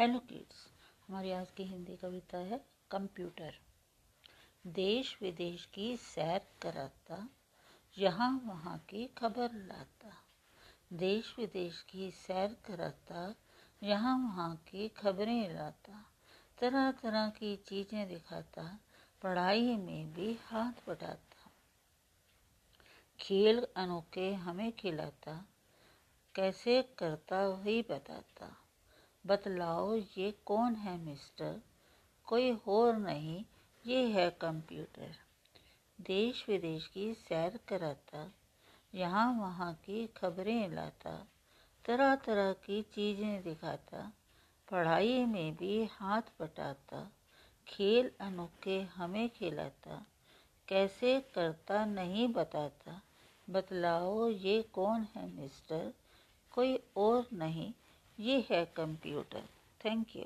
Hello kids हमारी आज की हिंदी कविता है कंप्यूटर। देश विदेश की सैर कराता, यहाँ वहाँ की खबर लाता। देश विदेश की सैर कराता, यहाँ वहाँ की खबरें लाता। तरह तरह की चीज़ें दिखाता, पढ़ाई में भी हाथ बढ़ाता। खेल अनोखे हमें खिलाता, कैसे करता वही बताता। बतलाओ, ये कौन है मिस्टर? कोई और नहीं, ये है कंप्यूटर। देश विदेश की सैर कराता, यहाँ वहाँ की खबरें लाता तरह तरह की चीज़ें दिखाता, पढ़ाई में भी हाथ बटाता, खेल अनोखे हमें खिलाता, कैसे करता नहीं बताता। बतलाओ, ये कौन है मिस्टर? कोई और नहीं ये है कंप्यूटर। Thank you